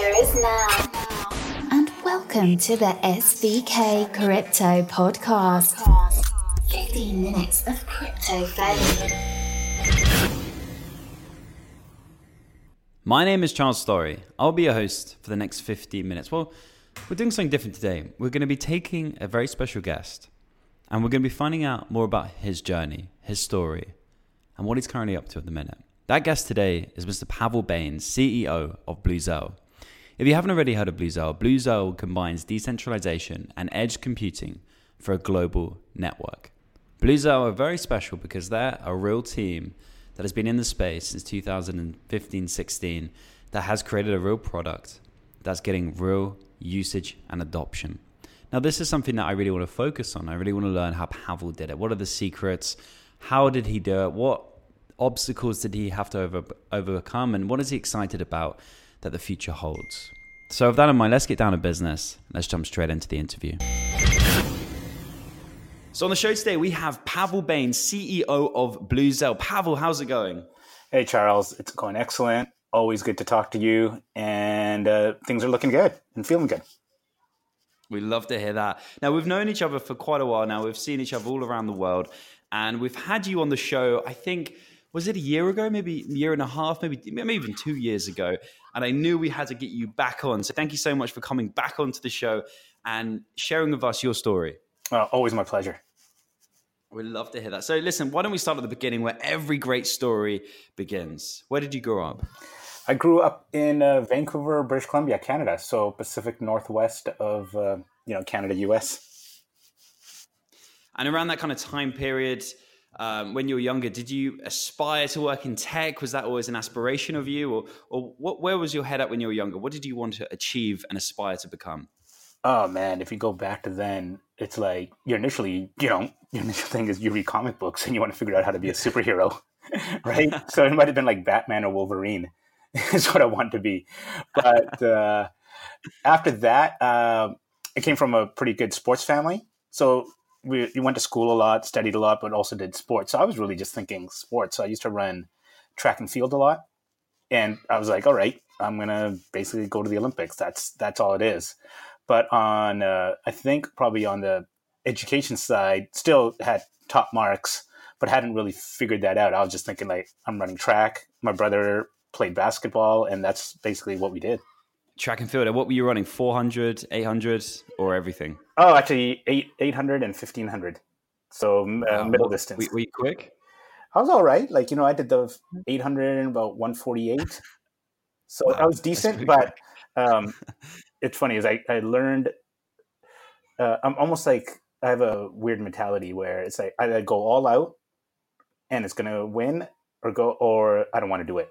future is now. And welcome to the SVK Crypto Podcast. 15 minutes of crypto fame. My name is Charles Storry. I'll be your host for the next 15 minutes. Well, we're doing something different today. We're going to be taking a very special guest and we're going to be finding out more about his journey, his story, and what he's currently up to at the minute. That guest today is Mr. Pavel Bains, CEO of Bluzelle. If you haven't already heard of Bluzelle, Bluzelle combines decentralization and edge computing for a global network. Bluzelle are very special because they're a real team that has been in the space since 2015 16 that has created a real product that's getting real usage and adoption. Now, this is something that I really want to focus on. I really want to learn how Pavel did it. What are the secrets? How did he do it? What obstacles did he have to over, overcome? And what is he excited about that the future holds? So, with that in mind, let's get down to business. Let's jump straight into the interview. So on the show today, we have Pavel Bains, CEO of Bluzelle. Pavel, how's it going? Hey, Charles. It's going excellent. Always good to talk to you. And uh, things are looking good and feeling good. We love to hear that. Now, we've known each other for quite a while now. We've seen each other all around the world. And we've had you on the show, I think, was it a year ago? Maybe a year and a half, maybe, maybe even two years ago. And I knew we had to get you back on. So thank you so much for coming back onto the show and sharing with us your story. Always my pleasure. We'd love to hear that. So, listen, why don't we start at the beginning where every great story begins? Where did you grow up? I grew up in uh, Vancouver, British Columbia, Canada. So, Pacific Northwest of uh, you know Canada, US. And around that kind of time period, um, when you were younger, did you aspire to work in tech? Was that always an aspiration of you, or or what, where was your head at when you were younger? What did you want to achieve and aspire to become? Oh man, if you go back to then, it's like you're initially, you know, your initial thing is you read comic books and you want to figure out how to be a superhero, right? so it might have been like Batman or Wolverine, is what I want to be. But uh, after that, uh, I came from a pretty good sports family, so we, we went to school a lot, studied a lot, but also did sports. So I was really just thinking sports. So I used to run track and field a lot, and I was like, all right, I'm gonna basically go to the Olympics. That's that's all it is. But on, uh, I think probably on the education side, still had top marks, but hadn't really figured that out. I was just thinking like, I'm running track. My brother played basketball, and that's basically what we did. Track and field. What were you running? 400, 800, or everything? Oh, actually, eight, 800 and 1500. So uh, middle distance. Were, were you quick? I was all right. Like, you know, I did the 800 in about 148. So wow, I was decent, but um, it's funny is I, I learned uh, I'm almost like I have a weird mentality where it's like I go all out and it's gonna win or go or I don't want to do it.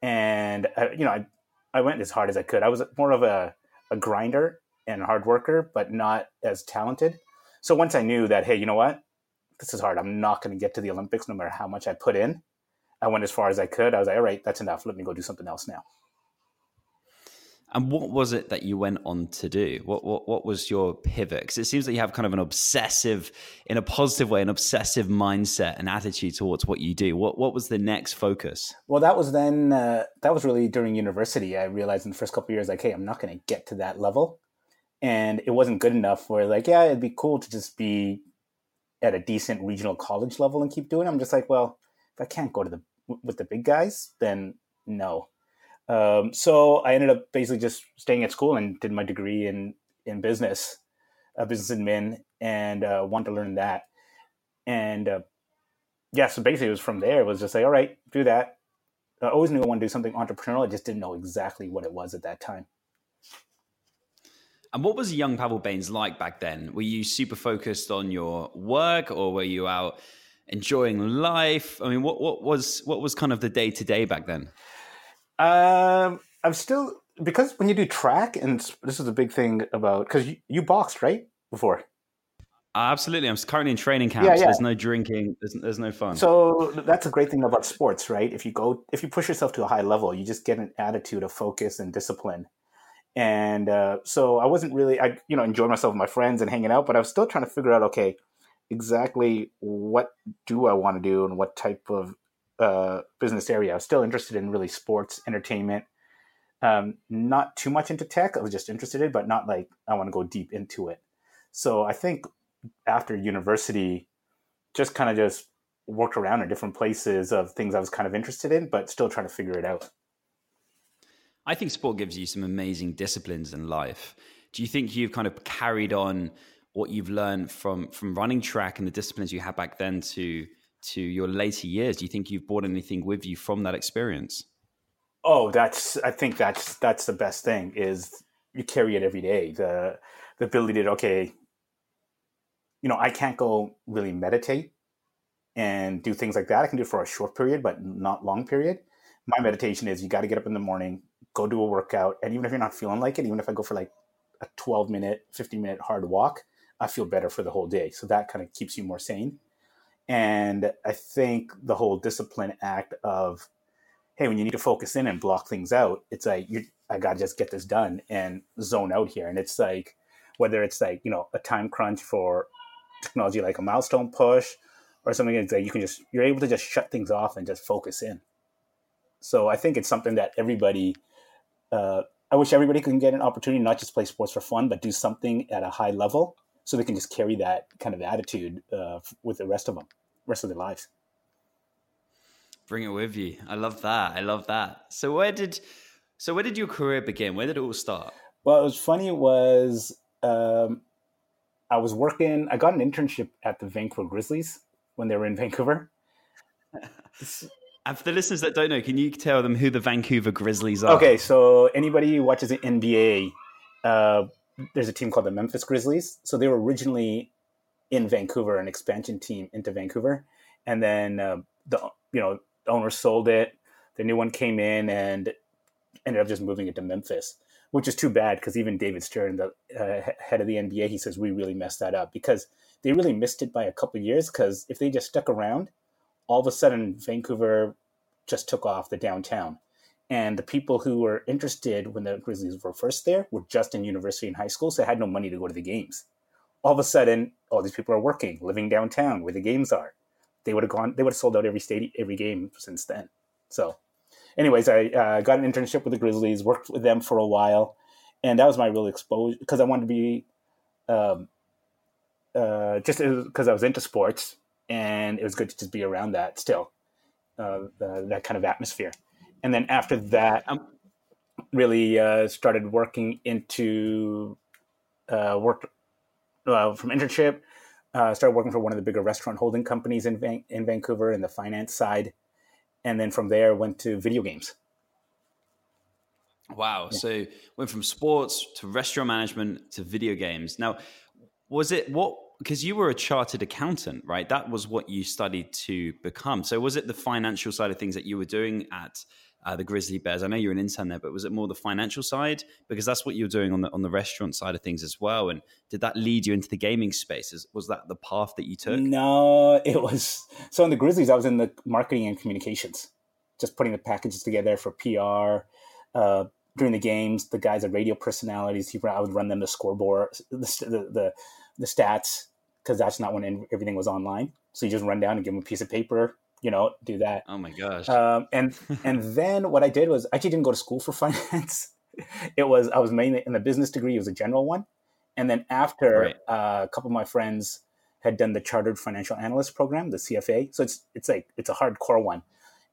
And I, you know, I I went as hard as I could. I was more of a, a grinder and hard worker, but not as talented. So once I knew that, hey, you know what, this is hard. I'm not going to get to the Olympics no matter how much I put in. I went as far as I could. I was like, all right, that's enough. Let me go do something else now. And what was it that you went on to do? What what, what was your pivot? Because it seems that you have kind of an obsessive, in a positive way, an obsessive mindset and attitude towards what you do. What what was the next focus? Well, that was then. Uh, that was really during university. I realized in the first couple years, like, hey, I'm not going to get to that level, and it wasn't good enough. Where like, yeah, it'd be cool to just be at a decent regional college level and keep doing. It. I'm just like, well, if I can't go to the with the big guys, then no um, so I ended up basically just staying at school and did my degree in in business, uh, business admin, and uh, wanted to learn that. And uh, yeah, so basically it was from there. It was just like, all right, do that. I always knew I wanted to do something entrepreneurial. I just didn't know exactly what it was at that time. And what was young Pavel Bains like back then? Were you super focused on your work, or were you out enjoying life? I mean, what what was what was kind of the day to day back then? Um, I'm still because when you do track, and this is a big thing about because you, you boxed right before. Absolutely, I'm currently in training camp. Yeah, yeah. there's no drinking. There's, there's no fun. So that's a great thing about sports, right? If you go, if you push yourself to a high level, you just get an attitude of focus and discipline. And uh, so I wasn't really, I you know, enjoyed myself with my friends and hanging out, but I was still trying to figure out, okay, exactly what do I want to do and what type of uh, business area. I was still interested in really sports, entertainment, Um, not too much into tech. I was just interested in, but not like I want to go deep into it. So I think after university, just kind of just worked around in different places of things I was kind of interested in, but still trying to figure it out. I think sport gives you some amazing disciplines in life. Do you think you've kind of carried on what you've learned from from running track and the disciplines you had back then to to your later years? Do you think you've brought anything with you from that experience? Oh, that's I think that's that's the best thing is you carry it every day. The the ability to okay, you know, I can't go really meditate and do things like that. I can do it for a short period, but not long period. My meditation is you got to get up in the morning, go do a workout, and even if you're not feeling like it, even if I go for like a 12 minute, 15 minute hard walk, I feel better for the whole day. So that kind of keeps you more sane. And I think the whole discipline act of, hey, when you need to focus in and block things out, it's like you, I got to just get this done and zone out here. And it's like whether it's like you know a time crunch for technology like a milestone push or something like that, you can just you're able to just shut things off and just focus in. So I think it's something that everybody. Uh, I wish everybody can get an opportunity not just play sports for fun, but do something at a high level so they can just carry that kind of attitude uh, with the rest of them, rest of their lives. Bring it with you. I love that. I love that. So where did so where did your career begin? Where did it all start? Well, it was funny. Was um, I was working. I got an internship at the Vancouver Grizzlies when they were in Vancouver. And for the listeners that don't know, can you tell them who the Vancouver Grizzlies are? Okay, so anybody who watches the NBA, uh, there's a team called the Memphis Grizzlies. So they were originally in Vancouver, an expansion team into Vancouver, and then uh, the you know the owner sold it. The new one came in and ended up just moving it to Memphis, which is too bad because even David Stern, the uh, head of the NBA, he says we really messed that up because they really missed it by a couple years. Because if they just stuck around, all of a sudden Vancouver just took off the downtown and the people who were interested when the Grizzlies were first there were just in university and high school, so they had no money to go to the games. All of a sudden, all these people are working, living downtown where the games are. They would have gone. They would have sold out every state, every game since then. So, anyways, I uh, got an internship with the Grizzlies, worked with them for a while, and that was my real exposure because I wanted to be, um, uh, just because I was into sports, and it was good to just be around that still, uh, that kind of atmosphere and then after that, um, really uh, started working into uh, worked uh, from internship. Uh, started working for one of the bigger restaurant holding companies in Van- in Vancouver in the finance side, and then from there went to video games. Wow! Yeah. So went from sports to restaurant management to video games. Now, was it what? Because you were a chartered accountant, right? That was what you studied to become. So was it the financial side of things that you were doing at uh, the Grizzly Bears? I know you're an intern there, but was it more the financial side? Because that's what you're doing on the on the restaurant side of things as well. And did that lead you into the gaming space? Was that the path that you took? No, it was. So in the Grizzlies, I was in the marketing and communications, just putting the packages together for PR. Uh, during the games, the guys are radio personalities. I would run them the scoreboard, the the, the, the stats, because that's not when everything was online. So you just run down and give them a piece of paper, you know, do that. Oh my gosh. Um, and and then what I did was I actually didn't go to school for finance. it was I was mainly in the business degree. It was a general one, and then after right. uh, a couple of my friends had done the Chartered Financial Analyst program, the CFA. So it's it's like it's a hardcore one,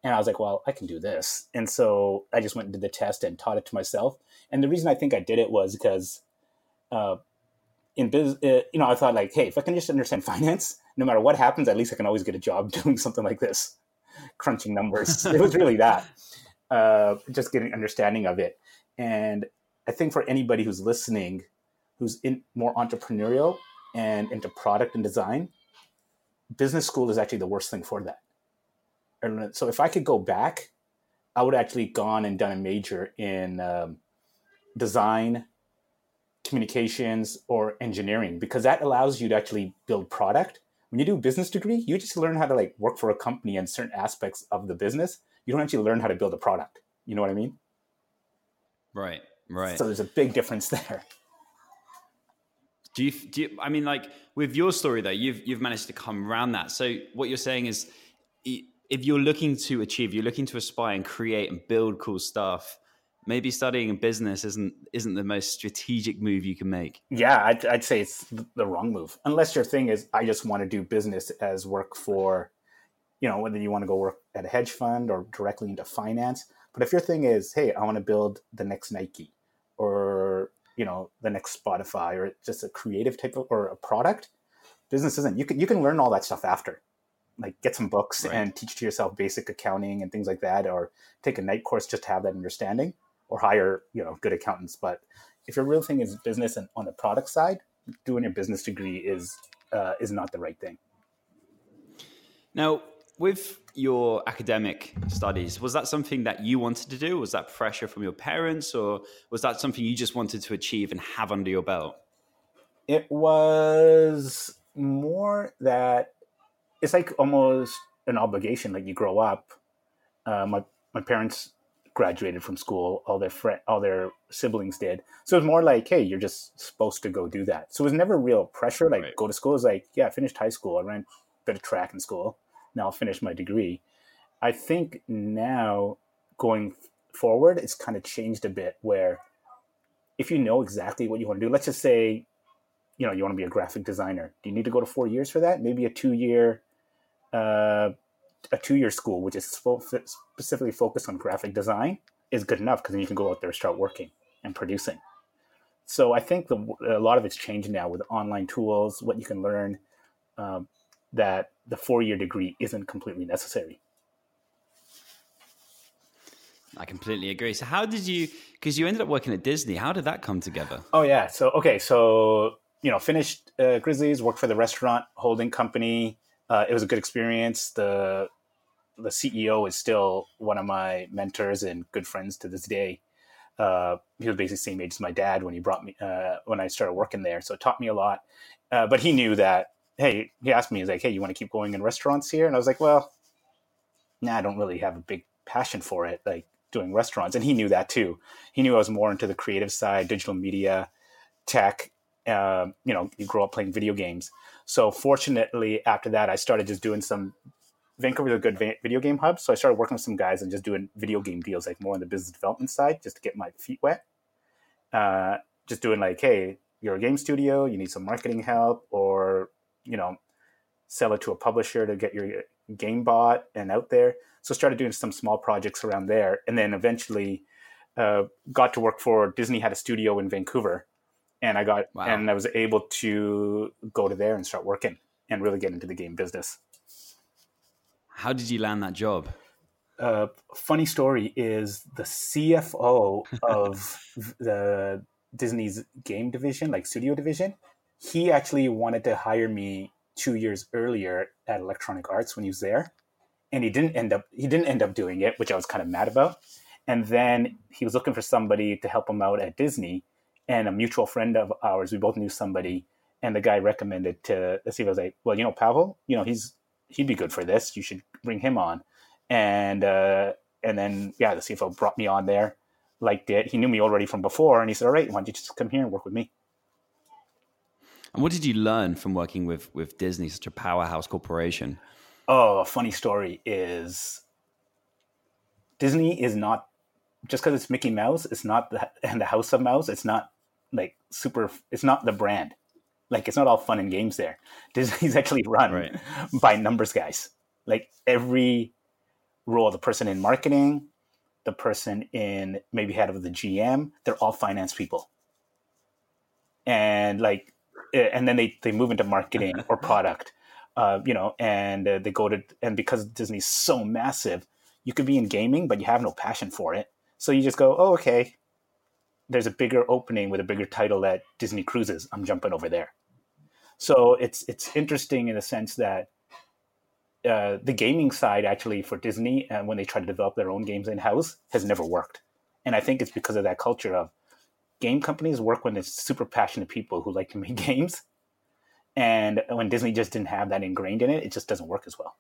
and I was like, well, I can do this. And so I just went and did the test and taught it to myself. And the reason I think I did it was because. Uh, in business, uh, you know, I thought like, hey, if I can just understand finance, no matter what happens, at least I can always get a job doing something like this, crunching numbers. it was really that, uh, just getting understanding of it. And I think for anybody who's listening, who's in more entrepreneurial and into product and design, business school is actually the worst thing for that. And so if I could go back, I would actually gone and done a major in um, design, communications, or engineering because that allows you to actually build product when you do a business degree, you just learn how to like work for a company and certain aspects of the business. You don't actually learn how to build a product. You know what I mean? Right. Right. So there's a big difference there. Do you, do you, I mean, like with your story though, you've, you've managed to come around that. So what you're saying is if you're looking to achieve, you're looking to aspire and create and build cool stuff, maybe studying business isn't isn't the most strategic move you can make. Yeah, I'd, I'd say it's the wrong move. Unless your thing is, I just want to do business as work for, you know, whether you want to go work at a hedge fund or directly into finance. But if your thing is, hey, I want to build the next Nike or, you know, the next Spotify or just a creative type of, or a product, business isn't. You can, you can learn all that stuff after like get some books right. and teach to yourself basic accounting and things like that or take a night course just to have that understanding or hire you know good accountants but if your real thing is business and on the product side doing your business degree is uh, is not the right thing now with your academic studies was that something that you wanted to do was that pressure from your parents or was that something you just wanted to achieve and have under your belt it was more that it's like almost an obligation. Like you grow up. Uh, my my parents graduated from school. All their friend, all their siblings did. So it was more like, hey, you're just supposed to go do that. So it was never real pressure. Like right. go to school. It was like, yeah, I finished high school. I ran a bit of track in school. Now I'll finish my degree. I think now going forward, it's kind of changed a bit. Where if you know exactly what you want to do, let's just say, you know, you want to be a graphic designer. Do you need to go to four years for that? Maybe a two year uh, a two-year school, which is specifically focused on graphic design, is good enough because then you can go out there and start working and producing. So I think the, a lot of it's changed now with online tools, what you can learn, um, that the four-year degree isn't completely necessary. I completely agree. So how did you? Because you ended up working at Disney. How did that come together? Oh yeah. So okay. So you know, finished uh, Grizzlies, worked for the restaurant holding company uh, it was a good experience. The the CEO is still one of my mentors and good friends to this day. Uh, he was basically the same age as my dad when he brought me uh, when I started working there, so it taught me a lot. Uh, but he knew that. Hey, he asked me, he's like, "Hey, you want to keep going in restaurants here?" And I was like, "Well, nah, I don't really have a big passion for it, like doing restaurants." And he knew that too. He knew I was more into the creative side, digital media, tech. Uh, you know, you grow up playing video games. So fortunately, after that, I started just doing some. Vancouver's a good video game hub, so I started working with some guys and just doing video game deals, like more on the business development side, just to get my feet wet. Uh, just doing like, hey, you're a game studio, you need some marketing help, or you know, sell it to a publisher to get your game bought and out there. So started doing some small projects around there, and then eventually uh, got to work for Disney. Had a studio in Vancouver, and I got wow. and I was able to go to there and start working and really get into the game business. How did you land that job? Uh, funny story is the CFO of the Disney's game division, like studio division. He actually wanted to hire me two years earlier at Electronic Arts when he was there, and he didn't end up. He didn't end up doing it, which I was kind of mad about. And then he was looking for somebody to help him out at Disney, and a mutual friend of ours, we both knew somebody, and the guy recommended to the CFO was like, well, you know, Pavel, you know, he's he'd be good for this. You should bring him on. And uh, and then yeah, the CFO brought me on there, liked it. He knew me already from before, and he said, all right, why don't you just come here and work with me? And what did you learn from working with with Disney, such a powerhouse corporation? Oh, a funny story is Disney is not just because it's Mickey Mouse, it's not the and the House of Mouse. It's not like super it's not the brand. Like it's not all fun and games there. Disney's actually run right. by numbers guys. Like every role the person in marketing the person in maybe head of the gm they're all finance people. And like eh, and then they they move into marketing or product uh, you know and uh, they go to and because disney's so massive you could be in gaming but you have no passion for it. So you just go oh okay there's a bigger opening with a bigger title at Disney Cruises. I'm jumping over there. So it's it's interesting in the sense that uh, the gaming side actually for Disney, and uh, when they try to develop their own games in house, has never worked. And I think it's because of that culture of game companies work when it's super passionate people who like to make games. And when Disney just didn't have that ingrained in it, it just doesn't work as well.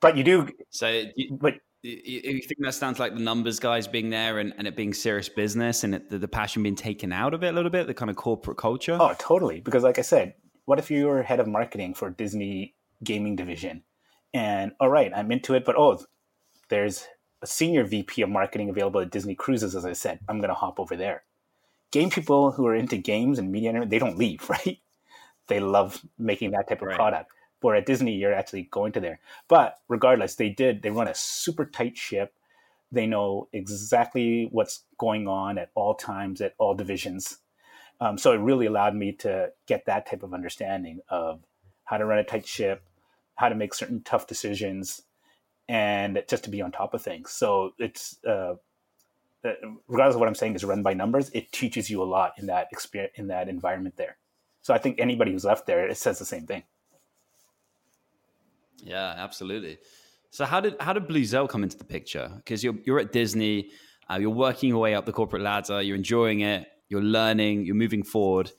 But you do. So, you, but you think that sounds like the numbers guys being there and, and it being serious business and it, the, the, passion being taken out of it a little bit, the kind of corporate culture? Oh, totally. Because, like I said, what if you were head of marketing for Disney gaming division? And all right, I'm into it, but oh, there's a senior VP of marketing available at Disney Cruises, as I said, I'm going to hop over there. Game people who are into games and media, they don't leave, right? They love making that type of right. product. Where at Disney, you're actually going to there. But regardless, they did, they run a super tight ship. They know exactly what's going on at all times, at all divisions. Um, so it really allowed me to get that type of understanding of how to run a tight ship, how to make certain tough decisions, and just to be on top of things. So it's uh, uh, regardless of what I'm saying is run by numbers. It teaches you a lot in that experience in that environment there. So I think anybody who's left there, it says the same thing. Yeah, absolutely. So how did how did Bluzelle come into the picture? Because you're you're at Disney, uh, you're working your way up the corporate ladder, you're enjoying it, you're learning, you're moving forward.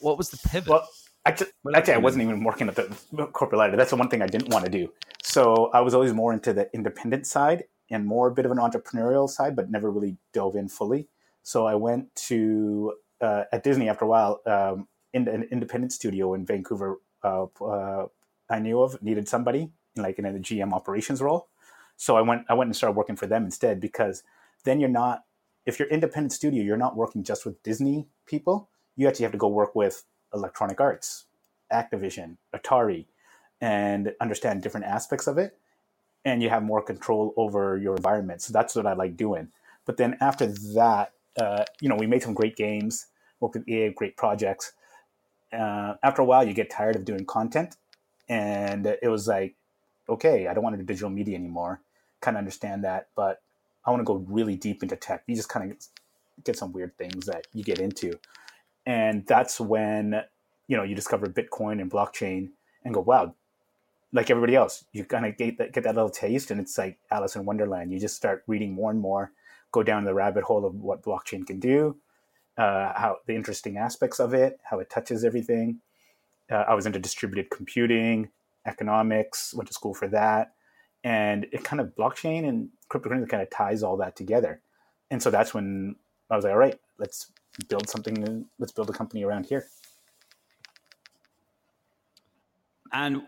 What was the pivot? Well, actually, actually I wasn't even working at the corporate ladder. That's the one thing I didn't want to do. So I was always more into the independent side and more a bit of an entrepreneurial side, but never really dove in fully. So I went to uh, at Disney after a while. Um, in an independent studio in Vancouver, uh, uh, I knew of needed somebody like in a GM operations role. So I went I went and started working for them instead because then you're not if you're independent studio, you're not working just with Disney people. You actually have to go work with Electronic Arts, Activision, Atari, and understand different aspects of it. And you have more control over your environment. So that's what I like doing. But then after that, uh, you know, we made some great games, worked with EA, great projects. Uh, after a while, you get tired of doing content. And it was like, okay, I don't want to do digital media anymore. Kind of understand that. But I want to go really deep into tech. You just kind of get some weird things that you get into. And that's when, you know, you discover Bitcoin and blockchain and go, wow, like everybody else, you kind of get that, get that little taste, and it's like Alice in Wonderland. You just start reading more and more, go down the rabbit hole of what blockchain can do, uh, how the interesting aspects of it, how it touches everything. Uh, I was into distributed computing, economics, went to school for that, and it kind of blockchain and cryptocurrency kind of ties all that together. And so that's when I was like, all right, let's build something. Let's build a company around here. And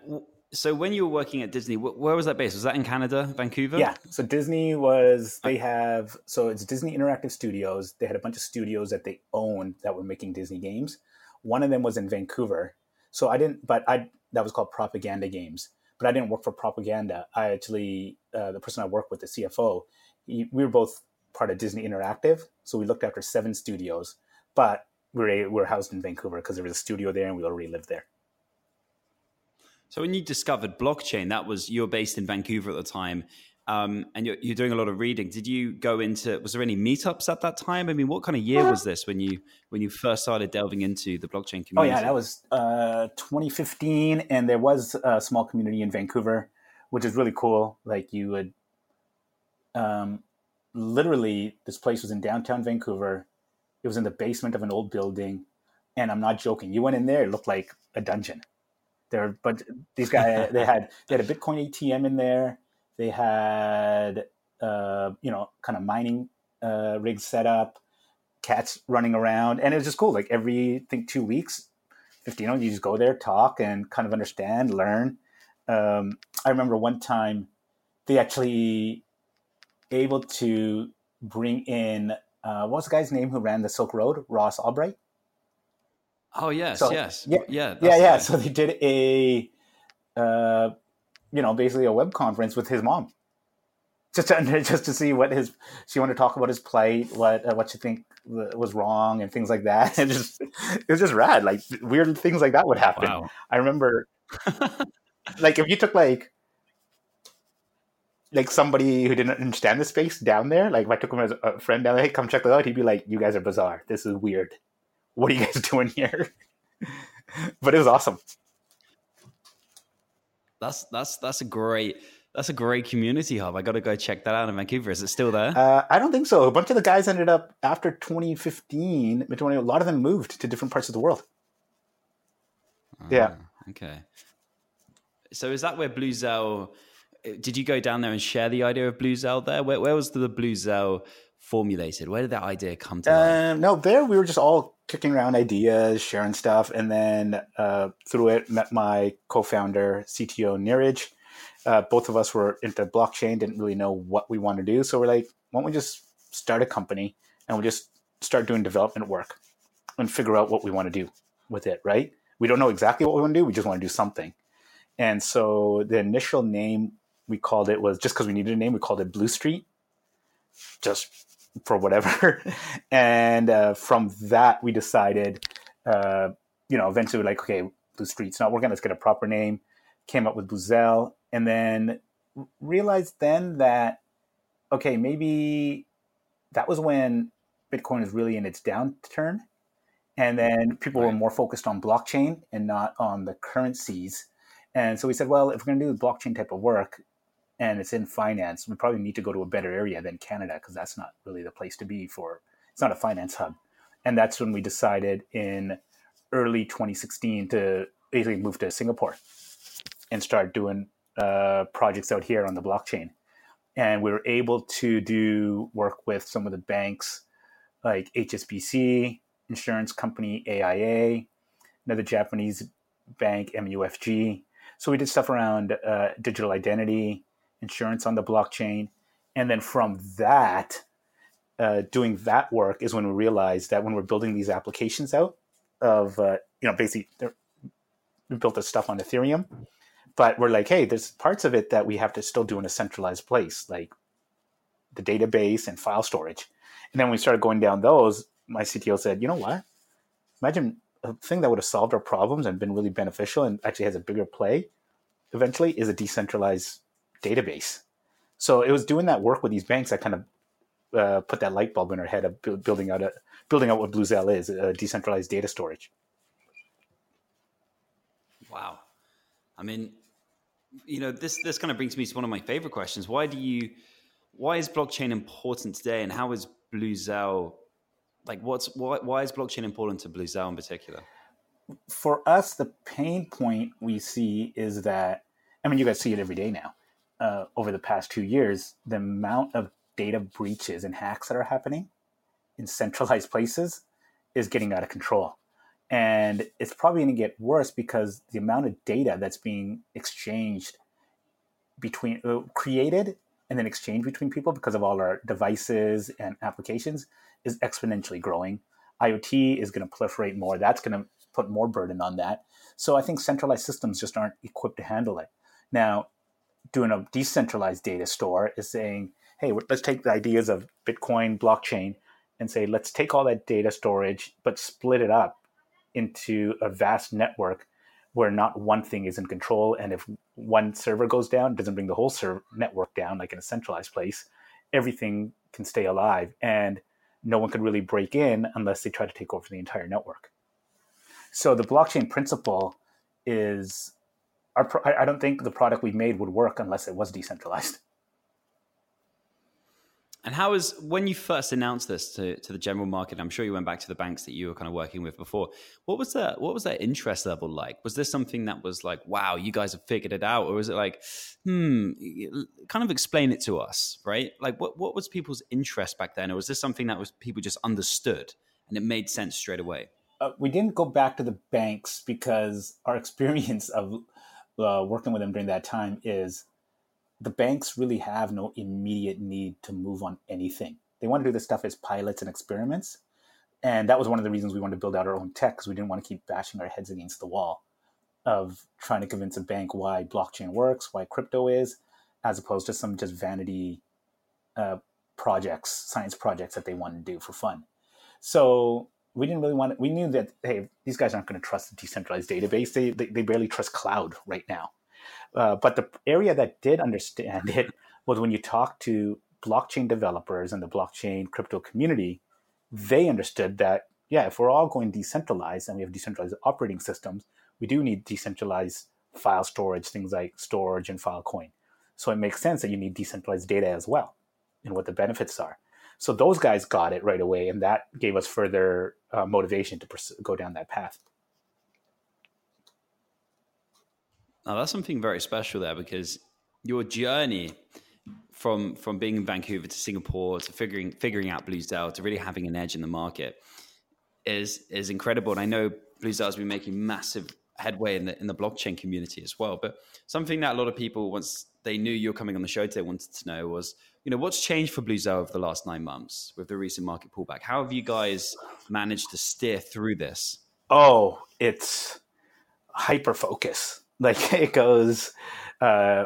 so when you were working at Disney, where was that based? Was that in Canada, Vancouver? Yeah. So Disney was they have so it's Disney Interactive Studios. They had a bunch of studios that they owned that were making Disney games. One of them was in Vancouver. So I didn't, but I that was called Propaganda Games. But I didn't work for Propaganda. I actually uh, the person I worked with, the CFO, he, we were both part of Disney Interactive. So we looked after seven studios, but we were, we were housed in Vancouver because there was a studio there and we already lived there. So when you discovered blockchain, that was you were based in Vancouver at the time, um, and you're, you're, doing a lot of reading. Did you go into? Was there any meetups at that time? I mean, what kind of year was this when you when you first started delving into the blockchain community? Oh yeah, that was uh, 2015, and there was a small community in Vancouver, which is really cool. Like you would, um, literally, this place was in downtown Vancouver. It was in the basement of an old building, and I'm not joking. You went in there, it looked like a dungeon there, but these guys they had they had a Bitcoin ATM in there. They had uh, you know kind of mining uh, rigs set up, cats running around, and it was just cool. Like every I think two weeks, fifteen, you know, you just go there, talk, and kind of understand, learn. Um, I remember one time they actually able to bring in uh, what was the guy's name who ran the Silk Road? Ross Ulbricht. Oh yes, so, yes, yeah, yeah, yeah, yeah. So they did a, uh, you know, basically a web conference with his mom, just to just to see what his she wanted to talk about his plight, what uh, what she think was wrong, and things like that. And just it was just rad. Like weird things like that would happen. Wow. I remember, like if you took like like somebody who didn't understand the space down there, like if I took him as a friend down there, hey, come check it out, he'd be like, "You guys are bizarre. This is weird." what are you guys doing here? but it was awesome. That's that's that's a great that's a great community hub. I got to go check that out in Vancouver. Is it still there? Uh, I don't think so. A bunch of the guys ended up after 2015. A lot of them moved to different parts of the world. Uh, yeah. Okay. So is that where Bluzelle? Did you go down there and share the idea of Bluzelle there? Where, where was the Bluzelle formulated? Where did that idea come to? Um, no, there we were just all kicking around ideas, sharing stuff, and then uh, through it met my co-founder CTO Neeraj, Uh, both of us were into blockchain, didn't really know what we want to do. So we're like, why don't we just start a company and we'll just start doing development work and figure out what we want to do with it, right? We don't know exactly what we want to do. We just want to do something. And so the initial name we called it was just because we needed a name, we called it Blue Street, just for whatever. and uh, from that, we decided, uh, you know, eventually like, okay, Blue Street's not working. Let's get a proper name. Came up with Bluzelle, and then realized then that, okay, maybe that was when Bitcoin is really in its downturn. And then people right. were more focused on blockchain and not on the currencies. And so we said, well, if we're going to do blockchain type of work and it's in finance, we probably need to go to a better area than Canada because that's not really the place to be for, it's not a finance hub. And that's when we decided in early 2016 to basically move to Singapore and start doing uh, projects out here on the blockchain. And we were able to do work with some of the banks like HSBC, insurance company AIA, another Japanese bank MUFG. So we did stuff around uh, digital identity, insurance on the blockchain, and then from that, uh, doing that work is when we realized that when we're building these applications out of uh, you know basically we built this stuff on Ethereum, but we're like, hey, there's parts of it that we have to still do in a centralized place, like the database and file storage. And then we started going down those, my CTO said, you know what? Imagine a thing that would have solved our problems and been really beneficial and actually has a bigger play eventually is a decentralized database. So it was doing that work with these banks that kind of uh, put that light bulb in our head of building out a building out what Bluzelle is, a decentralized data storage. Wow, I mean, you know, this this kind of brings me to one of my favorite questions. Why do you, why is blockchain important today, and how is Bluzelle like what's why, why is blockchain important to Bluzelle in particular? For us, the pain point we see is that I mean, you guys see it every day now. Uh, over the past two years, the amount of data breaches and hacks that are happening in centralized places is getting out of control. And it's probably going to get worse because the amount of data that's being exchanged between uh, created and then exchanged between people because of all our devices and applications is exponentially growing. IoT is going to proliferate more. That's going to put more burden on that. So I think centralized systems just aren't equipped to handle it. Now, doing a decentralized data store is saying, hey, let's take the ideas of Bitcoin, blockchain, and say, let's take all that data storage, but split it up into a vast network where not one thing is in control. And if one server goes down, doesn't bring the whole server network down, like in a centralized place. Everything can stay alive. And no one can really break in unless they try to take over the entire network. So the blockchain principle is our, I don't think the product we made would work unless it was decentralized. And how was when you first announced this to, to the general market? I'm sure you went back to the banks that you were kind of working with before. What was that? What was that interest level like? Was this something that was like, wow, you guys have figured it out, or was it like, hmm, kind of explain it to us, right? Like, what what was people's interest back then, or was this something that was people just understood and it made sense straight away? Uh, we didn't go back to the banks because our experience of uh, working with them during that time is the banks really have no immediate need to move on anything. They want to do this stuff as pilots and experiments. And that was one of the reasons we wanted to build out our own tech because we didn't want to keep bashing our heads against the wall of trying to convince a bank why blockchain works, why crypto is, as opposed to some just vanity uh, projects, science projects that they want to do for fun. So we didn't really want. To, we knew that hey, these guys aren't going to trust the decentralized database. They, they, they barely trust cloud right now. Uh, but the area that did understand it was when you talk to blockchain developers and the blockchain crypto community, they understood that, yeah, if we're all going decentralized and we have decentralized operating systems, we do need decentralized file storage, things like Storj and Filecoin. So it makes sense that you need decentralized data as well and what the benefits are. So those guys got it right away, and that gave us further uh, motivation to pers- go down that path. Now that's something very special there because your journey from from being in Vancouver to Singapore to figuring figuring out Bluzelle to really having an edge in the market is is incredible. And I know Bluzelle has been making massive headway in the in the blockchain community as well. But something that a lot of people once they knew you were coming on the show today wanted to know was, you know, what's changed for Bluzelle over the last nine months with the recent market pullback? How have you guys managed to steer through this? Oh, it's hyper focus. Like it goes. Uh,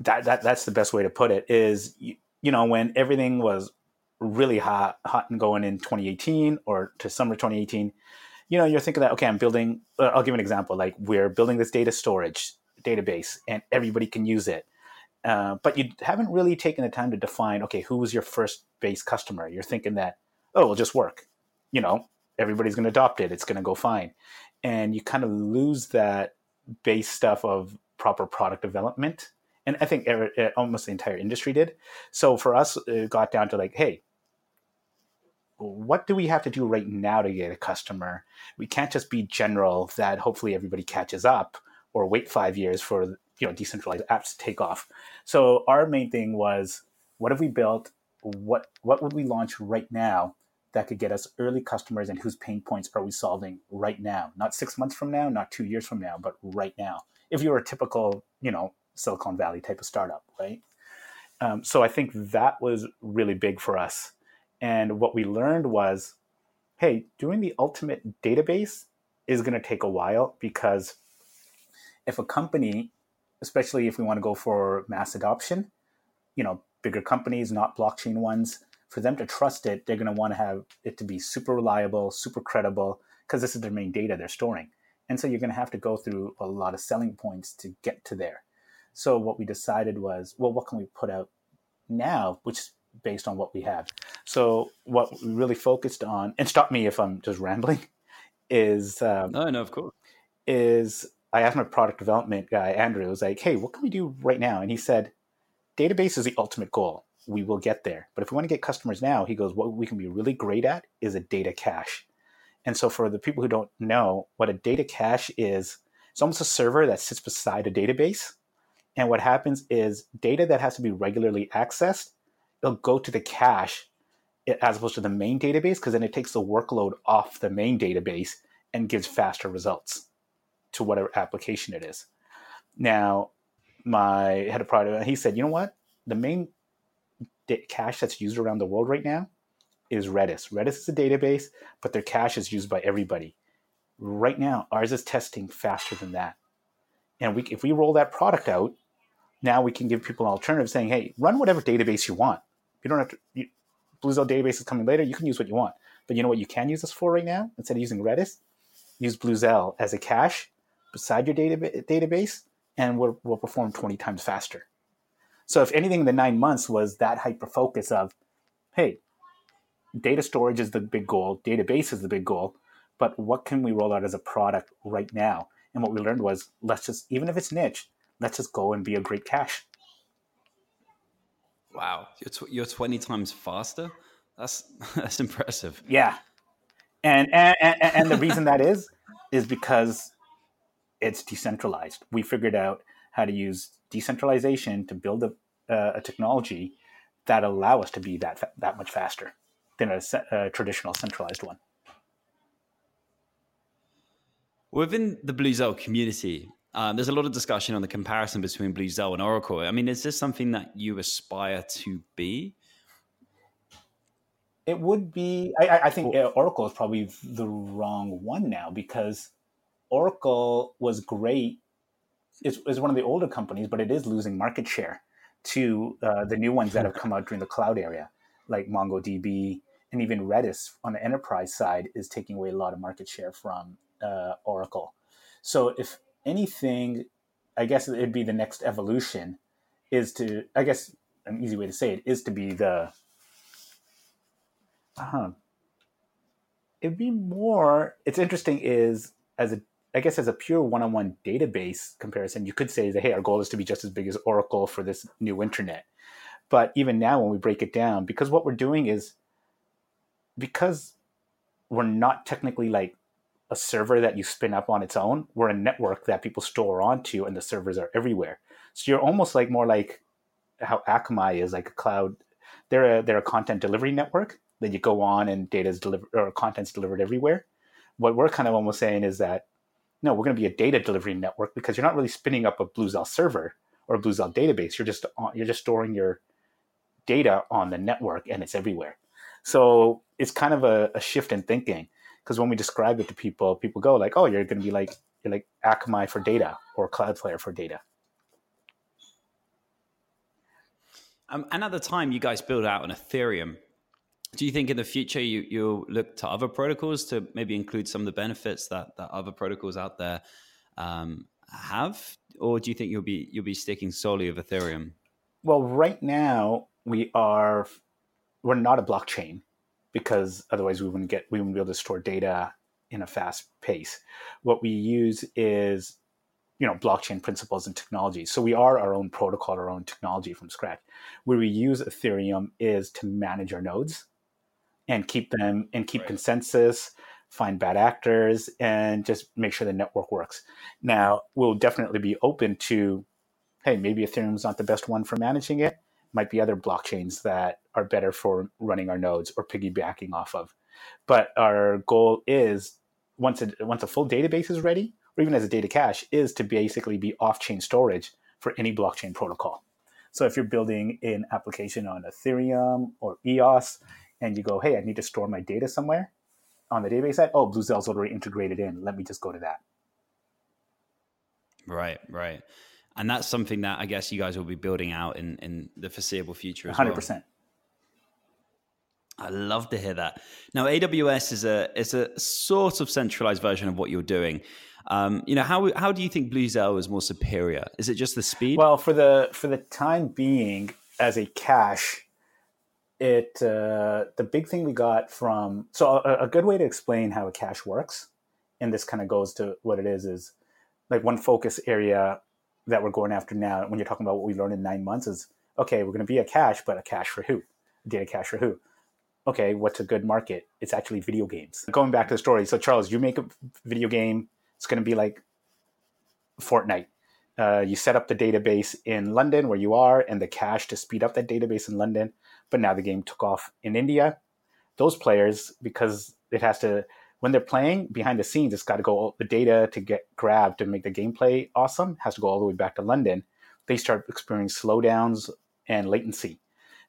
that that that's the best way to put it. Is you, you know when everything was really hot, hot and going in 2018 or to summer 2018, you know, you're thinking that, okay, I'm building, uh, I'll give an example. Like we're building this data storage database and everybody can use it. Uh, but you haven't really taken the time to define, okay, who was your first base customer? You're thinking that, oh, it'll just work. You know, everybody's going to adopt it. It's going to go fine. And you kind of lose that base stuff of proper product development. And I think almost the entire industry did. So for us, it got down to like, hey, what do we have to do right now to get a customer? We can't just be general that hopefully everybody catches up or wait five years for you know decentralized apps to take off. So our main thing was what have we built? What what would we launch right now that could get us early customers and whose pain points are we solving right now? Not six months from now, not two years from now, but right now. If you were a typical, you know, Silicon Valley type of startup, right? Um, so I think that was really big for us and what we learned was hey, doing the ultimate database is going to take a while because if a company, especially if we want to go for mass adoption, you know, bigger companies, not blockchain ones, for them to trust it, they're going to want to have it to be super reliable, super credible, because this is their main data they're storing. And so you're going to have to go through a lot of selling points to get to there. So what we decided was, well, what can we put out now, which based on what we have. So what we really focused on, and stop me if I'm just rambling, is um, no, no, of course, is I asked my product development guy Andrew, I was like, hey, what can we do right now? And he said, database is the ultimate goal. We will get there, but if we want to get customers now, he goes, what we can be really great at is a data cache. And so for the people who don't know what a data cache is, it's almost a server that sits beside a database. And what happens is data that has to be regularly accessed it'll go to the cache as opposed to the main database because then it takes the workload off the main database and gives faster results to whatever application it is. Now, my head of product, he said, you know what? The main cache that's used around the world right now is Redis. Redis is a database, but their cache is used by everybody. Right now, ours is testing faster than that. And we, if we roll that product out, now we can give people an alternative saying, hey, run whatever database you want. You don't have to. You, Bluzelle database is coming later. You can use what you want. But you know what you can use this for right now? Instead of using Redis, use Bluzelle as a cache beside your data, database, and we'll, we'll perform 20 times faster. So if anything, the nine months was that hyper focus of, hey, data storage is the big goal, database is the big goal, but what can we roll out as a product right now? And what we learned was let's just, even if it's niche, let's just go and be a great cache. Wow, you're tw- you're twenty times faster. That's that's impressive. Yeah, and and and, and the reason that is is because it's decentralized. We figured out how to use decentralization to build a, uh, a technology that allow us to be that that much faster than a, a traditional centralized one. Within the Bluzelle community, um, there's a lot of discussion on the comparison between Bluzelle and Oracle. I mean, is this something that you aspire to be? It would be. I, I think cool. Oracle is probably the wrong one now because Oracle was great. It's, it's one of the older companies, but it is losing market share to uh, the new ones that have come out during the cloud area, like MongoDB and even Redis on the enterprise side is taking away a lot of market share from uh, Oracle. So if anything, I guess it'd be the next evolution is to, I guess an easy way to say it is to be the, uh, it'd be more, it's interesting is as a, I guess as a pure one-on-one database comparison, you could say that, hey, our goal is to be just as big as Oracle for this new internet. But even now, when we break it down, because what we're doing is because we're not technically like a server that you spin up on its own. We're a network that people store onto, and the servers are everywhere. So you're almost like more like how Akamai is like a cloud. They're a they're a content delivery network that you go on and data is delivered or content's delivered everywhere. what we're kind of almost saying is that no, we're going to be a data delivery network because you're not really spinning up a Bluzelle server or a Bluzelle database. You're just uh, you're just storing your data on the network and it's everywhere. So it's kind of a, a shift in thinking because when we describe it to people, people go like, "Oh, you're going to be like you're like Akamai for data or Cloudflare for data." Um, and at the time, you guys built out an Ethereum. Do you think in the future you, you'll look to other protocols to maybe include some of the benefits that, that other protocols out there um, have, or do you think you'll be you'll be sticking solely with Ethereum? Well, right now we are we're not a blockchain because otherwise we wouldn't get we wouldn't be able to store data in a fast pace. What we use is you know blockchain principles and technology. So we are our own protocol, our own technology from scratch. Where we use Ethereum is to manage our nodes and keep them and keep right. consensus, find bad actors, and just make sure the network works. Now we'll definitely be open to, hey, maybe Ethereum's not the best one for managing it. Might be other blockchains that are better for running our nodes or piggybacking off of. But our goal is once a, once a full database is ready, or even as a data cache, is to basically be off-chain storage for any blockchain protocol. So if you're building an application on Ethereum or EOS, and you go, hey, I need to store my data somewhere on the database side, oh, Bluzelle's already integrated in. Let me just go to that. Right, right. And that's something that I guess you guys will be building out in, in the foreseeable future as 100%. Well. I love to hear that. Now, AWS is a is a sort of centralized version of what you're doing. Um, you know, how how do you think Bluzelle is more superior? Is it just the speed? Well, for the for the time being, as a cache, it uh, the big thing we got from so a, a, good way to explain how a cache works and this kind of goes to what it is is like one focus area that we're going after now when you're talking about what we learned in nine months is okay we're going to be a cache but a cache for who? A data cache for who? Okay what's a good market? It's actually video games. Going back to the story so charles you make a video game it's going to be like fortnite. Uh, you set up the database in london where you are and the cache to speed up that database in london but now the game took off in India. Those players, because it has to, when they're playing behind the scenes, it's got to go, the data to get grabbed to make the gameplay awesome has to go all the way back to London. They start experiencing slowdowns and latency.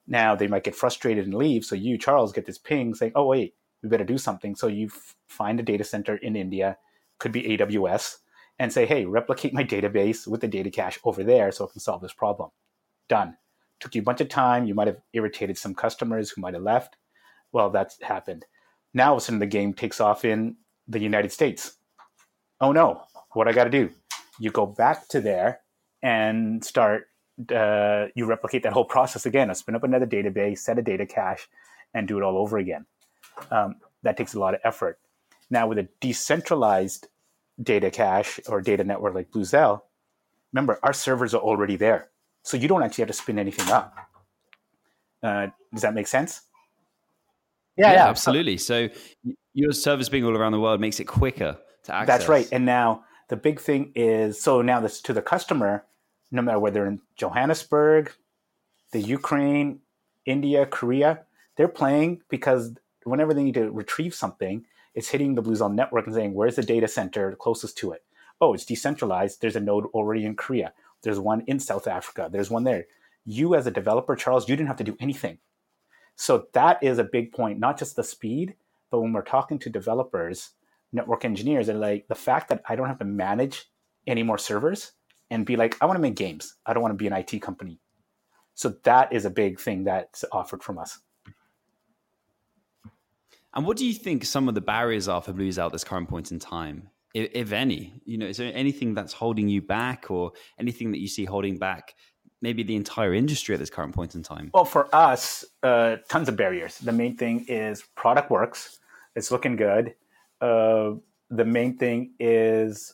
Now they might get frustrated and leave. So you, Charles, get this ping saying, oh, wait, we better do something. So you f- find a data center in India, could be AWS, and say, hey, replicate my database with the data cache over there so it can solve this problem. Done took you a bunch of time. You might have irritated some customers who might have left. Well, that's happened. Now, all of a sudden, the game takes off in the United States. Oh no, what I got to do? You go back to there and start. Uh, you replicate that whole process again. I spin up another database, set a data cache, and do it all over again. Um, that takes a lot of effort. Now, with a decentralized data cache or data network like Bluzelle, remember our servers are already there so you don't actually have to spin anything up. Uh, does that make sense? Yeah, yeah, absolutely. So your service being all around the world makes it quicker to access. That's right. And now the big thing is so now this to the customer, no matter whether in Johannesburg, the Ukraine, India, Korea, they're playing because whenever they need to retrieve something, it's hitting the Bluzelle network and saying, where's the data center closest to it? Oh, it's decentralized. There's a node already in Korea. There's one in South Africa. There's one there. You, as a developer, Charles, you didn't have to do anything. So that is a big point, not just the speed, but when we're talking to developers, network engineers, they're like, the fact that I don't have to manage any more servers and be like, I want to make games. I don't want to be an IT company. So that is a big thing that's offered from us. And what do you think some of the barriers are for Bluzelle this current point in time? if, if any? You know, is there anything that's holding you back, or anything that you see holding back maybe the entire industry at this current point in time? Well, for us, uh, tons of barriers. The main thing is product works; it's looking good. Uh, the main thing is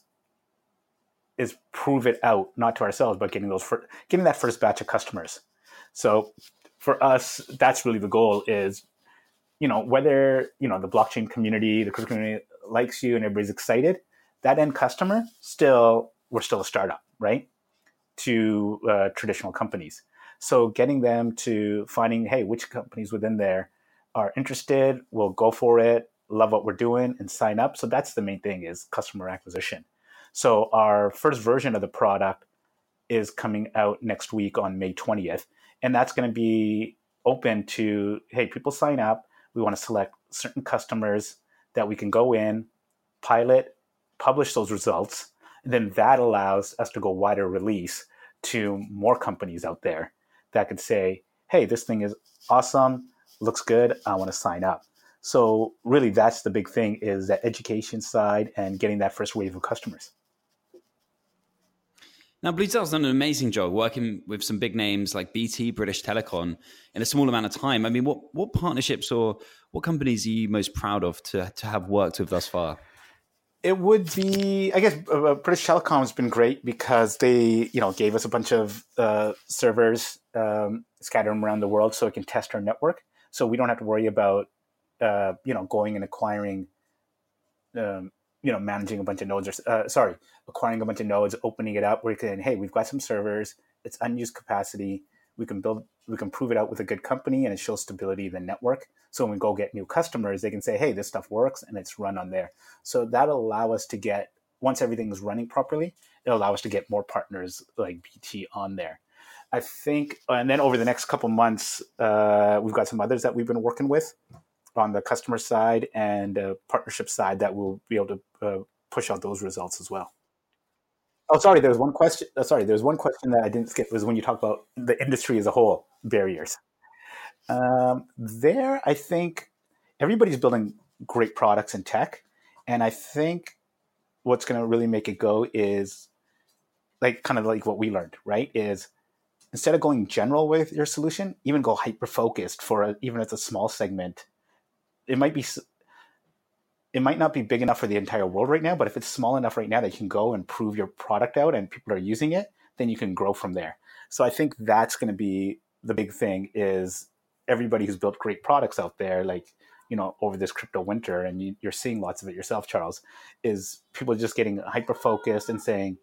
is prove it out, not to ourselves, but getting those fir- getting that first batch of customers. So for us, that's really the goal. Is you know whether you know the blockchain community, the crypto community likes you, and everybody's excited that end customer still we're still a startup, right? To uh, traditional companies. So getting them to finding, hey, which companies within there are interested, will go for it, love what we're doing and sign up. So that's the main thing is customer acquisition. So our first version of the product is coming out next week on May 20th. And that's going to be open to, hey, people sign up. We want to select certain customers that we can go in, pilot, publish those results. Then that allows us to go wider release to more companies out there that could say, hey, this thing is awesome, looks good, I want to sign up. So really that's the big thing is that education side and getting that first wave of customers. Now, Blue Bluzelle's done an amazing job working with some big names like BT, British Telecom, in a small amount of time. I mean, what what partnerships or what companies are you most proud of to to have worked with thus far? It would be, I guess, uh, uh British Telecom has been great because they, you know, gave us a bunch of uh, servers um, scattered around the world so it can test our network. So we don't have to worry about, uh, you know, going and acquiring um, you know managing a bunch of nodes or uh, sorry acquiring a bunch of nodes opening it up where you can hey we've got some servers it's unused capacity we can build we can prove it out with a good company and it shows stability in the network. So when we go get new customers they can say hey this stuff works and it's run on there. So that'll allow us to get once everything is running properly it'll allow us to get more partners like bt on there. I think and then over the next couple months uh, we've got some others that we've been working with on the customer side and uh, partnership side that we'll be able to uh, push out those results as well. Oh, sorry. There was one question. Uh, sorry, there was one question that I didn't skip. Was when you talk about the industry as a whole barriers. Um, there, I think everybody's building great products in tech, and I think what's going to really make it go is like kind of like what we learned, right? Is instead of going general with your solution, even go hyper focused for a, even if it's a small segment it might be it might not be big enough for the entire world right now, but if it's small enough right now that you can go and prove your product out and people are using it, then you can grow from there. So I think that's going to be the big thing is everybody who's built great products out there, like, you know, over this crypto winter, and you, are seeing lots of it yourself, Charles, is people just getting hyper focused and saying,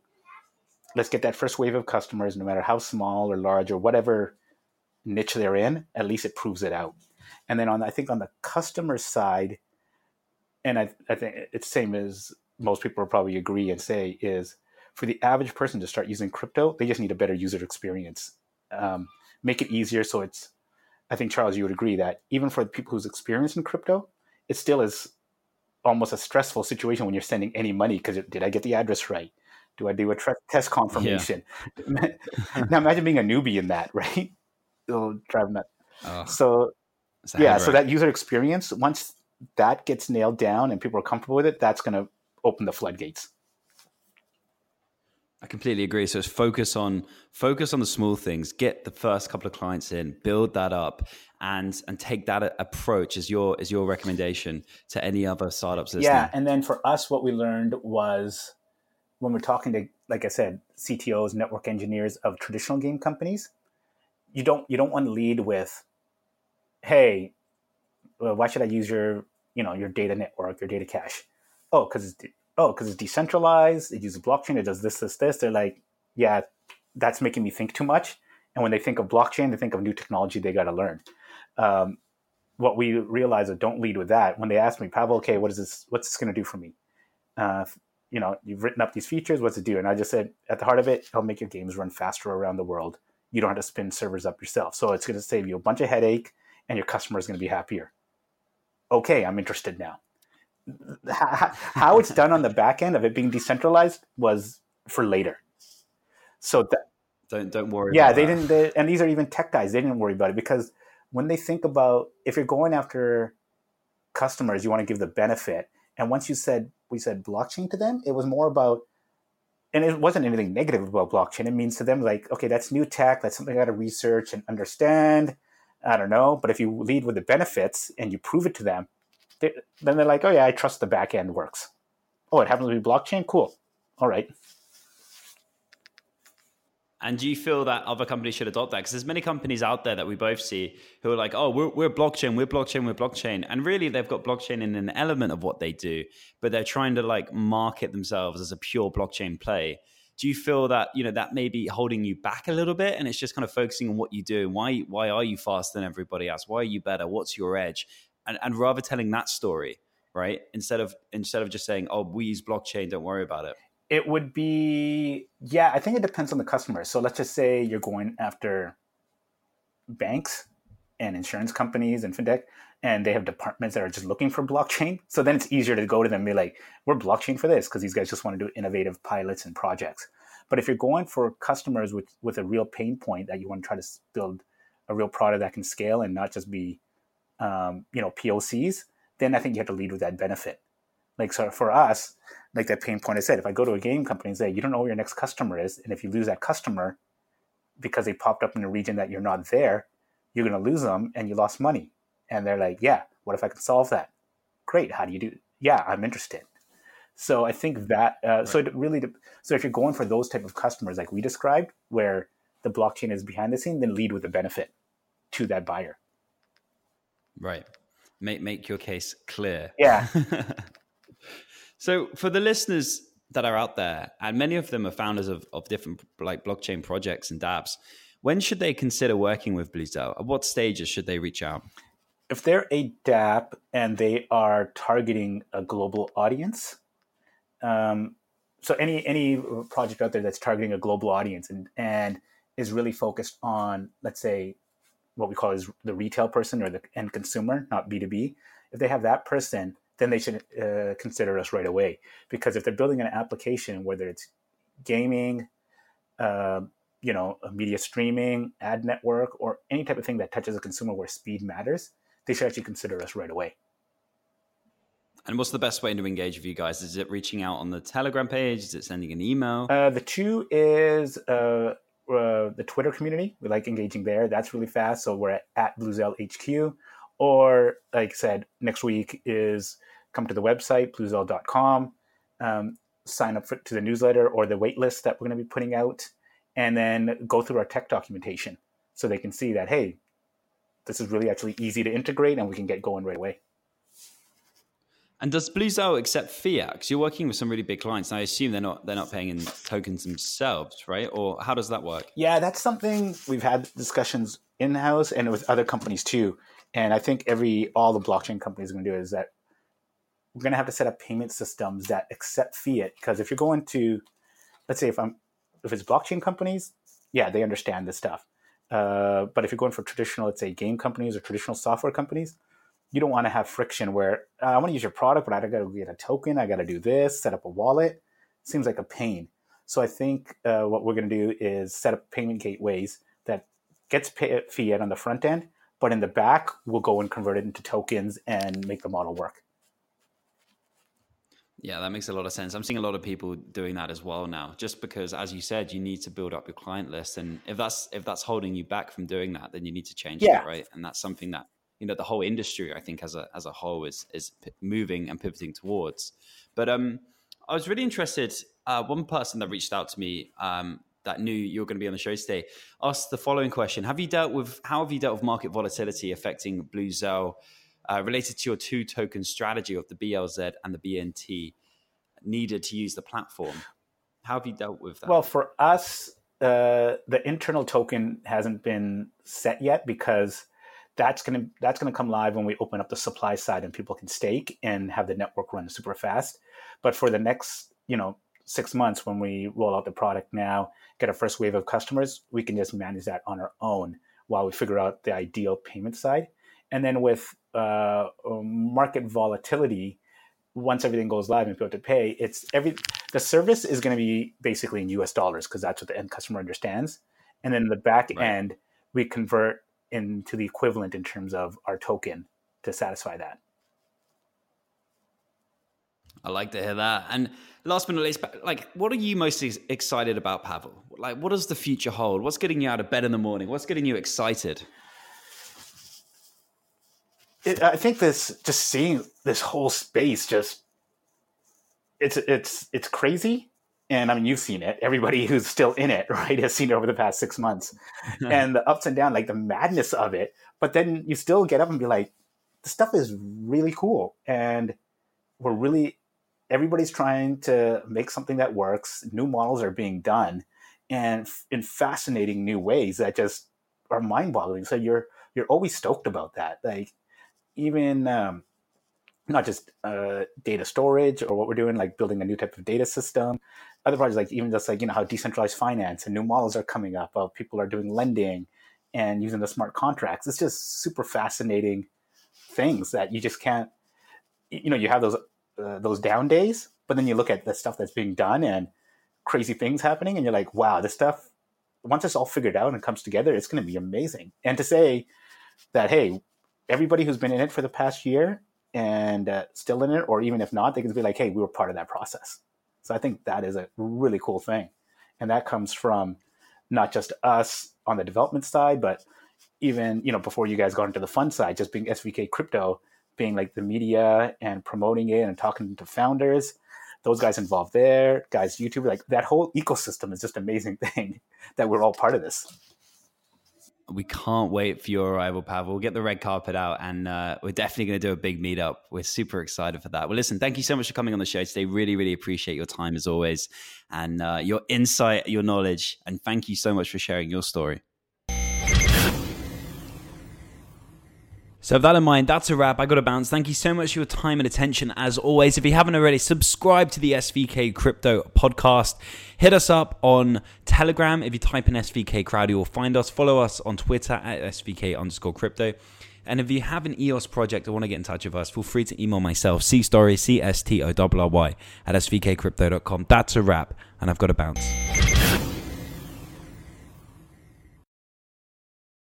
let's get that first wave of customers, no matter how small or large or whatever niche they're in, at least it proves it out. And then on I think on the customer side, and I, I think it's same as most people will probably agree and say is for the average person to start using crypto, they just need a better user experience. Um, make it easier so it's. I think Charles, you would agree that even for the people who's experienced in crypto, it still is almost a stressful situation when you're sending any money because did I get the address right? Do I do a tre- test confirmation? Yeah. now imagine being a newbie in that, right? It'll drive that. Oh. So yeah so that user experience once that gets nailed down and people are comfortable with it that's going to open the floodgates I completely agree. So it's focus on focus on the small things. Get the first couple of clients in, build that up, and and take that approach as your as your recommendation to any other startups. Listening. Yeah, and then for us, what we learned was when we're talking to, like I said, CTOs, network engineers of traditional game companies, you don't you don't want to lead with hey, well, why should I use your you know your data network, your data cache? Oh, because it's oh because it's decentralized. It uses blockchain. It does this, this, this. They're like, yeah, that's making me think too much. And when they think of blockchain, they think of new technology they got to learn. Um, what we realize is don't lead with that. When they ask me, Pavel, okay, what is this? What's this going to do for me? Uh, you know, you've written up these features. What's it do? And I just said, at the heart of it, it'll make your games run faster around the world. You don't have to spin servers up yourself. So it's going to save you a bunch of headache and your customer is going to be happier. Okay, I'm interested now. How it's done on the back end of it being decentralized was for later. So that don't don't worry. Yeah, they that. didn't. They, and these are even tech guys. They didn't worry about it because when they think about if you're going after customers, you want to give the benefit. And once you said we said blockchain to them, it was more about and it wasn't anything negative about blockchain. It means to them like, okay, that's new tech. That's something I got to research and understand. I don't know. But if you lead with the benefits and you prove it to them, they, then they're like, oh yeah, I trust the back end works. Oh, it happens to be blockchain. Cool. All right. And do you feel that other companies should adopt that? Because there's many companies out there that we both see who are like, oh, we're, we're blockchain, we're blockchain, we're blockchain. And really, they've got blockchain in an element of what they do, but they're trying to like market themselves as a pure blockchain play do you feel that you know that may be holding you back a little bit and it's just kind of focusing on what you do and why why are you faster than everybody else why are you better what's your edge and, and rather telling that story right? Instead of instead of just saying, "Oh, we use blockchain, don't worry about it." It would be yeah. I think it depends on the customer. So let's just say you're going after banks and insurance companies and fintech, and they have departments that are just looking for blockchain. So then it's easier to go to them and be like, "We're blockchain for this," because these guys just want to do innovative pilots and projects. But if you're going for customers with with a real pain point that you want to try to build a real product that can scale and not just be um, you know POCs, then I think you have to lead with that benefit. Like so for us, like that pain point I said, if I go to a game company and say you don't know who your next customer is, and if you lose that customer because they popped up in a region that you're not there, you're going to lose them and you lost money. And they're like, yeah, what if I can solve that? Great. How do you do? Yeah, I'm interested. So I think that uh, right. so it really so if you're going for those type of customers like we described, where the blockchain is behind the scene, then lead with the benefit to that buyer. Right. Make make your case clear. Yeah. so for the listeners that are out there, and many of them are founders of, of different like blockchain projects and dApps, when should they consider working with Bluzelle? At what stages should they reach out? If they're a dApp and they are targeting a global audience, um, so any any project out there that's targeting a global audience and and is really focused on, let's say, what we call is the retail person or the end consumer, not B2B. If they have that person, then they should uh, consider us right away. Because if they're building an application, whether it's gaming, uh, you know, media streaming, ad network, or any type of thing that touches a consumer where speed matters, they should actually consider us right away. And what's the best way to engage with you guys? Is it reaching out on the Telegram page? Is it sending an email? Uh, the two is uh, uh, the Twitter community. We like engaging there. That's really fast. So we're at, at Bluzelle HQ. Or, like I said, next week is come to the website, bluzelle.com, um, sign up for, to the newsletter or the waitlist that we're going to be putting out, and then go through our tech documentation so they can see that, hey, this is really actually easy to integrate and we can get going right away. And does Bluzelle accept fiat? Because you're working with some really big clients, and I assume they're not they're not paying in tokens themselves, right? Or how does that work? Yeah, that's something we've had discussions in house and with other companies too. And I think every all the blockchain companies are going to do is that we're going to have to set up payment systems that accept fiat. Because if you're going to, let's say if I'm if it's blockchain companies, yeah, they understand this stuff. Uh, but if you're going for traditional, let's say game companies or traditional software companies, you don't want to have friction where uh, I want to use your product, but I got to get a token. I got to do this, set up a wallet. Seems like a pain. So I think uh, what we're going to do is set up payment gateways that gets pay- fiat on the front end, but in the back, we'll go and convert it into tokens and make the model work. Yeah, that makes a lot of sense. I'm seeing a lot of people doing that as well now, just because, as you said, you need to build up your client list, and if that's if that's holding you back from doing that, then you need to change yeah. that, right? And that's something that you know the whole industry I think as a as a whole is is moving and pivoting towards. But um, I was really interested. Uh, one person that reached out to me um, that knew you were going to be on the show today asked the following question: Have you dealt with how have you dealt with market volatility affecting Bluzelle uh, related to your two token strategy of the BLZ and the BNT needed to use the platform? How have you dealt with that? Well, for us, uh, the internal token hasn't been set yet because that's gonna that's gonna come live when we open up the supply side and people can stake and have the network run super fast. But for the next, you know, six months when we roll out the product now, get our first wave of customers, we can just manage that on our own while we figure out the ideal payment side. And then with uh, market volatility, once everything goes live and people have to pay, it's every the service is going to be basically in U.S. dollars because that's what the end customer understands. And then the back right. end, we convert into the equivalent in terms of our token to satisfy that. I like to hear that. And last but not least, like, what are you most excited about, Pavel? Like, what does the future hold? What's getting you out of bed in the morning? What's getting you excited? It, I think this, just seeing this whole space, just it's it's it's crazy and I mean, you've seen it. Everybody who's still in it, right, has seen it over the past six months, and the ups and downs, like the madness of it. But then you still get up and be like, "The stuff is really cool," and we're really everybody's trying to make something that works. New models are being done, and in fascinating new ways that just are mind-boggling. So you're you're always stoked about that. Like even um, not just uh, data storage or what we're doing, like building a new type of data system. Other projects, like even just like you know how decentralized finance and new models are coming up, how people are doing lending and using the smart contracts. It's just super fascinating things that you just can't. You know, you have those uh, those down days, but then you look at the stuff that's being done and crazy things happening, and you're like, wow, this stuff. Once it's all figured out and comes together, it's going to be amazing. And to say that, hey, everybody who's been in it for the past year and uh, still in it, or even if not, they can be like, hey, we were part of that process. So I think that is a really cool thing. And that comes from not just us on the development side, but even, you know, before you guys got into the fund side, just being SVK crypto, being like the media and promoting it and talking to founders, those guys involved there, guys, YouTube, like that whole ecosystem is just amazing thing that we're all part of this we can't wait for your arrival, Pavel. We'll get the red carpet out and uh, we're definitely going to do a big meetup. We're super excited for that. Well, listen, thank you so much for coming on the show today. Really, really appreciate your time as always and uh, your insight, your knowledge. And thank you so much for sharing your story. So, with that in mind, that's a wrap. I got to bounce. Thank you so much for your time and attention. As always, if you haven't already, subscribe to the SVK Crypto Podcast. Hit us up on Telegram. If you type in SVK Crowd, you will find us. Follow us on Twitter at SVK underscore crypto. And if you have an EOS project or want to get in touch with us, feel free to email myself, C S T O R R Y, at svkcrypto.com. That's a wrap, and I've got to bounce.